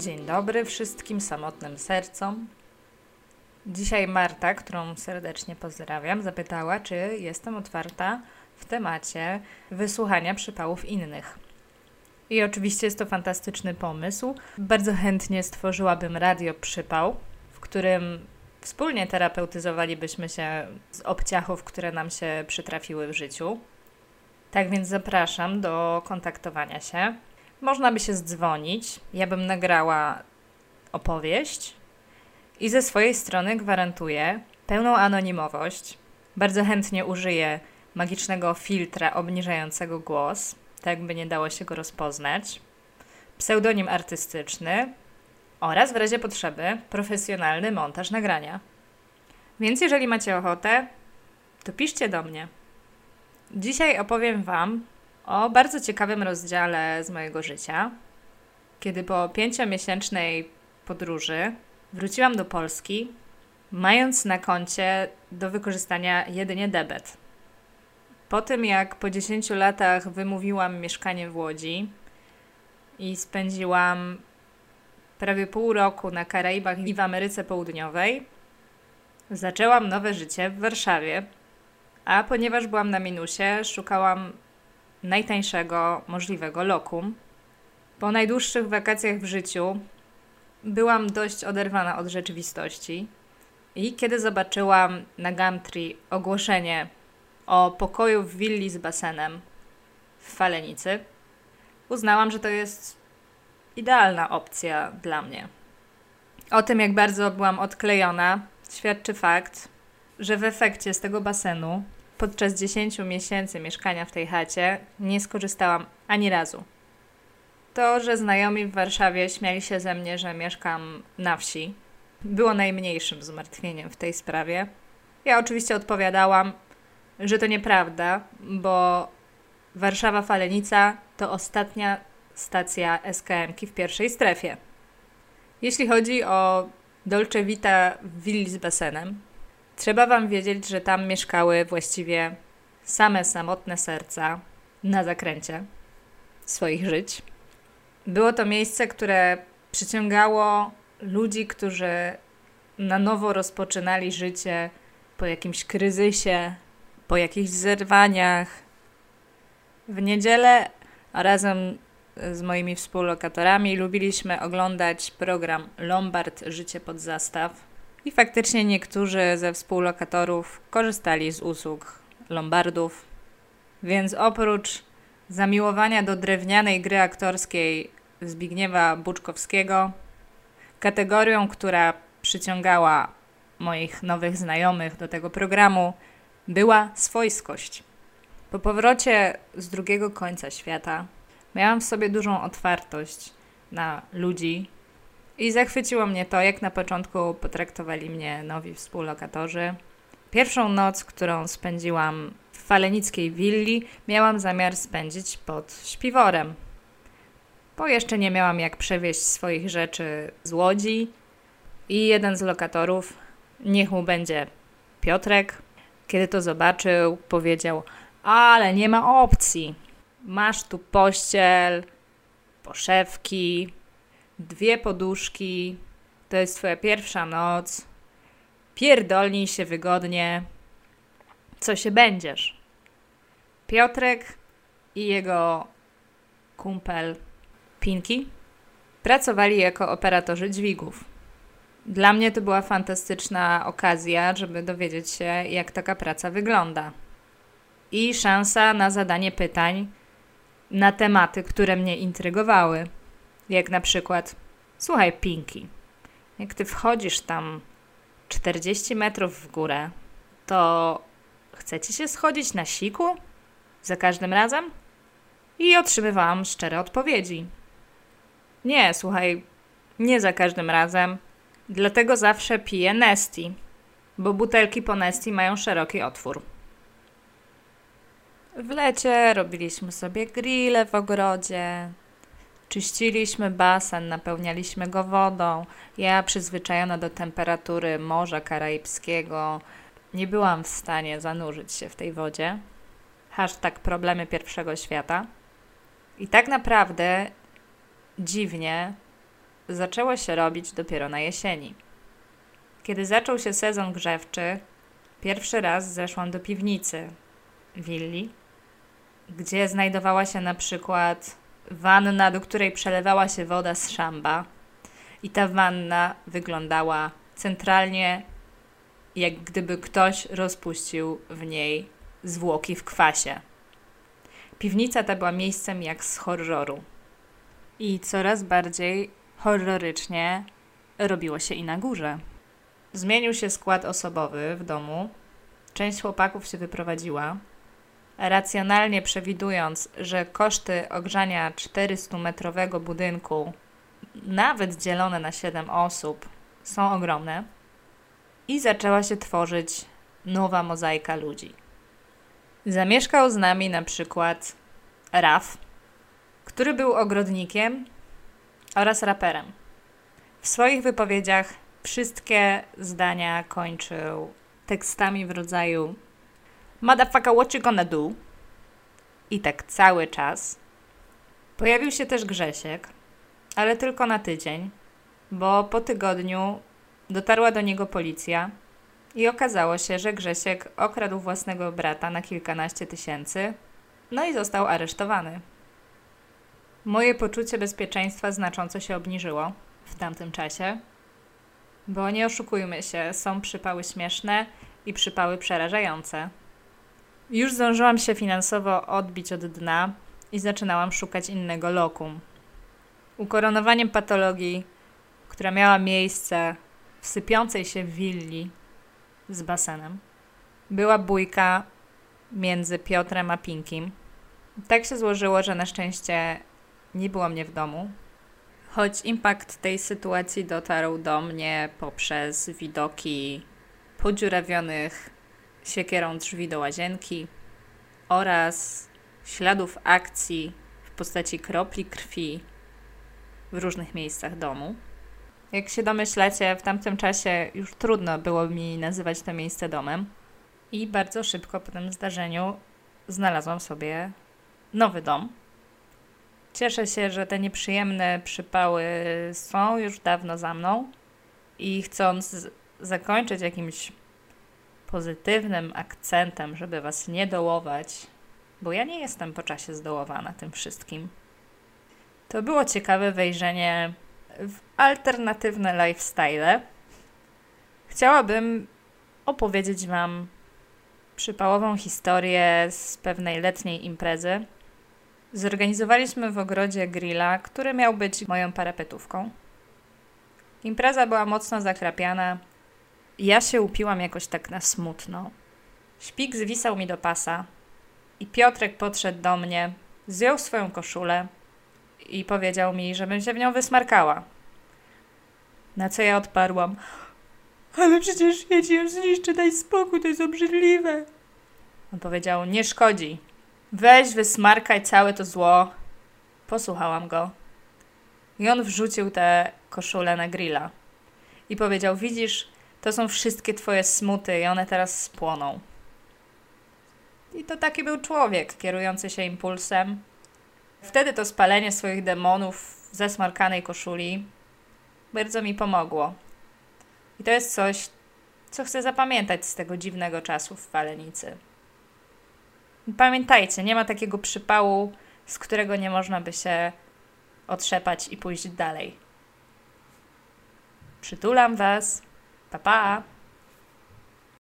Dzień dobry wszystkim samotnym sercom. Dzisiaj Marta, którą serdecznie pozdrawiam, zapytała, czy jestem otwarta w temacie wysłuchania przypałów innych. I oczywiście jest to fantastyczny pomysł. Bardzo chętnie stworzyłabym radio przypał, w którym wspólnie terapeutyzowalibyśmy się z obciachów, które nam się przytrafiły w życiu. Tak więc zapraszam do kontaktowania się. Można by się zdzwonić. Ja bym nagrała opowieść i ze swojej strony gwarantuję pełną anonimowość. Bardzo chętnie użyję magicznego filtra obniżającego głos, tak by nie dało się go rozpoznać. Pseudonim artystyczny oraz w razie potrzeby profesjonalny montaż nagrania. Więc jeżeli macie ochotę, to piszcie do mnie. Dzisiaj opowiem Wam o bardzo ciekawym rozdziale z mojego życia, kiedy po pięciomiesięcznej podróży wróciłam do Polski, mając na koncie do wykorzystania jedynie debet. Po tym, jak po 10 latach wymówiłam mieszkanie w Łodzi i spędziłam prawie pół roku na Karaibach i w Ameryce Południowej, zaczęłam nowe życie w Warszawie. A ponieważ byłam na minusie, szukałam najtańszego możliwego lokum. Po najdłuższych wakacjach w życiu byłam dość oderwana od rzeczywistości. I kiedy zobaczyłam na Gumtree ogłoszenie o pokoju w willi z basenem w Falenicy, uznałam, że to jest idealna opcja dla mnie. O tym, jak bardzo byłam odklejona, świadczy fakt, że w efekcie z tego basenu podczas 10 miesięcy mieszkania w tej chacie nie skorzystałam ani razu. To, że znajomi w Warszawie śmiali się ze mnie, że mieszkam na wsi, było najmniejszym zmartwieniem w tej sprawie. Ja oczywiście odpowiadałam, że to nieprawda, bo Warszawa Falenica to ostatnia stacja SKM-ki w pierwszej strefie. Jeśli chodzi o Dolce Vita w willi z basenem, trzeba Wam wiedzieć, że tam mieszkały właściwie same samotne serca na zakręcie swoich żyć. Było to miejsce, które przyciągało ludzi, którzy na nowo rozpoczynali życie po jakimś kryzysie, po jakichś zerwaniach. W niedzielę razem z moimi współlokatorami lubiliśmy oglądać program Lombard Życie pod zastaw. I faktycznie niektórzy ze współlokatorów korzystali z usług Lombardów. Więc oprócz zamiłowania do drewnianej gry aktorskiej Zbigniewa Buczkowskiego, kategorią, która przyciągała moich nowych znajomych do tego programu, była swojskość. Po powrocie z drugiego końca świata Miałam w sobie dużą otwartość na ludzi i zachwyciło mnie to, jak na początku potraktowali mnie nowi współlokatorzy. Pierwszą noc, którą spędziłam w falenickiej willi, miałam zamiar spędzić pod śpiworem, bo jeszcze nie miałam jak przewieźć swoich rzeczy z łodzi i jeden z lokatorów, niech mu będzie Piotrek, kiedy to zobaczył, powiedział: Ale nie ma opcji. Masz tu pościel, poszewki, dwie poduszki. To jest twoja pierwsza noc. Pierdolnij się wygodnie. Co się będziesz? Piotrek i jego kumpel Pinki pracowali jako operatorzy dźwigów. Dla mnie to była fantastyczna okazja, żeby dowiedzieć się, jak taka praca wygląda. I szansa na zadanie pytań, na tematy, które mnie intrygowały. Jak na przykład, słuchaj, Pinki, jak ty wchodzisz tam 40 metrów w górę, to chcecie się schodzić na siku? Za każdym razem? I otrzymywałam szczere odpowiedzi. Nie, słuchaj, nie za każdym razem. Dlatego zawsze piję Nesti, bo butelki po Nesti mają szeroki otwór. W lecie robiliśmy sobie grille w ogrodzie, czyściliśmy basen, napełnialiśmy go wodą. Ja, przyzwyczajona do temperatury Morza Karaibskiego, nie byłam w stanie zanurzyć się w tej wodzie. Hashtag problemy pierwszego świata. I tak naprawdę dziwnie zaczęło się robić dopiero na jesieni. Kiedy zaczął się sezon grzewczy, pierwszy raz zeszłam do piwnicy willi, gdzie znajdowała się na przykład wanna, do której przelewała się woda z szamba. I ta wanna wyglądała centralnie, jak gdyby ktoś rozpuścił w niej zwłoki w kwasie. Piwnica ta była miejscem jak z horroru. I coraz bardziej horrorycznie robiło się i na górze. Zmienił się skład osobowy w domu. Część chłopaków się wyprowadziła. Racjonalnie przewidując, że koszty ogrzania 400-metrowego budynku, nawet dzielone na 7 osób, są ogromne, i zaczęła się tworzyć nowa mozaika ludzi. Zamieszkał z nami na przykład Raf, który był ogrodnikiem oraz raperem. W swoich wypowiedziach wszystkie zdania kończył tekstami w rodzaju Motherfucker, what you gonna do? I tak cały czas. Pojawił się też Grzesiek, ale tylko na tydzień, bo po tygodniu dotarła do niego policja i okazało się, że Grzesiek okradł własnego brata na kilkanaście tysięcy, no i został aresztowany. Moje poczucie bezpieczeństwa znacząco się obniżyło w tamtym czasie, bo nie oszukujmy się, są przypały śmieszne i przypały przerażające. Już zdążyłam się finansowo odbić od dna i zaczynałam szukać innego lokum. Ukoronowaniem patologii, która miała miejsce w sypiącej się willi z basenem, była bójka między Piotrem a Pinkim. Tak się złożyło, że na szczęście nie było mnie w domu, choć impact tej sytuacji dotarł do mnie poprzez widoki podziurawionych siekierą drzwi do łazienki oraz śladów akcji w postaci kropli krwi w różnych miejscach domu. Jak się domyślacie, w tamtym czasie już trudno było mi nazywać to miejsce domem i bardzo szybko po tym zdarzeniu znalazłam sobie nowy dom. Cieszę się, że te nieprzyjemne przypały są już dawno za mną i chcąc zakończyć jakimś pozytywnym akcentem, żeby Was nie dołować, bo ja nie jestem po czasie zdołowana tym wszystkim. To było ciekawe wejrzenie w alternatywne lifestyle. Chciałabym opowiedzieć Wam przypałową historię z pewnej letniej imprezy. Zorganizowaliśmy w ogrodzie grilla, który miał być moją parapetówką. Impreza była mocno zakrapiana, ja się upiłam jakoś tak na smutno. Śpik zwisał mi do pasa i Piotrek podszedł do mnie, zjął swoją koszulę i powiedział mi, żebym się w nią wysmarkała. Na co ja odparłam. Ale przecież ja ci ją zniszczę, daj spokój, to jest obrzydliwe. On powiedział, nie szkodzi. Weź, wysmarkaj całe to zło. Posłuchałam go. I on wrzucił tę koszulę na grilla. I powiedział, widzisz, to są wszystkie twoje smuty i one teraz spłoną. I to taki był człowiek, kierujący się impulsem. Wtedy to spalenie swoich demonów w zesmarkanej koszuli bardzo mi pomogło. I to jest coś, co chcę zapamiętać z tego dziwnego czasu w Falenicy. Pamiętajcie, nie ma takiego przypału, z którego nie można by się otrzepać i pójść dalej. Przytulam Was. Pa pa!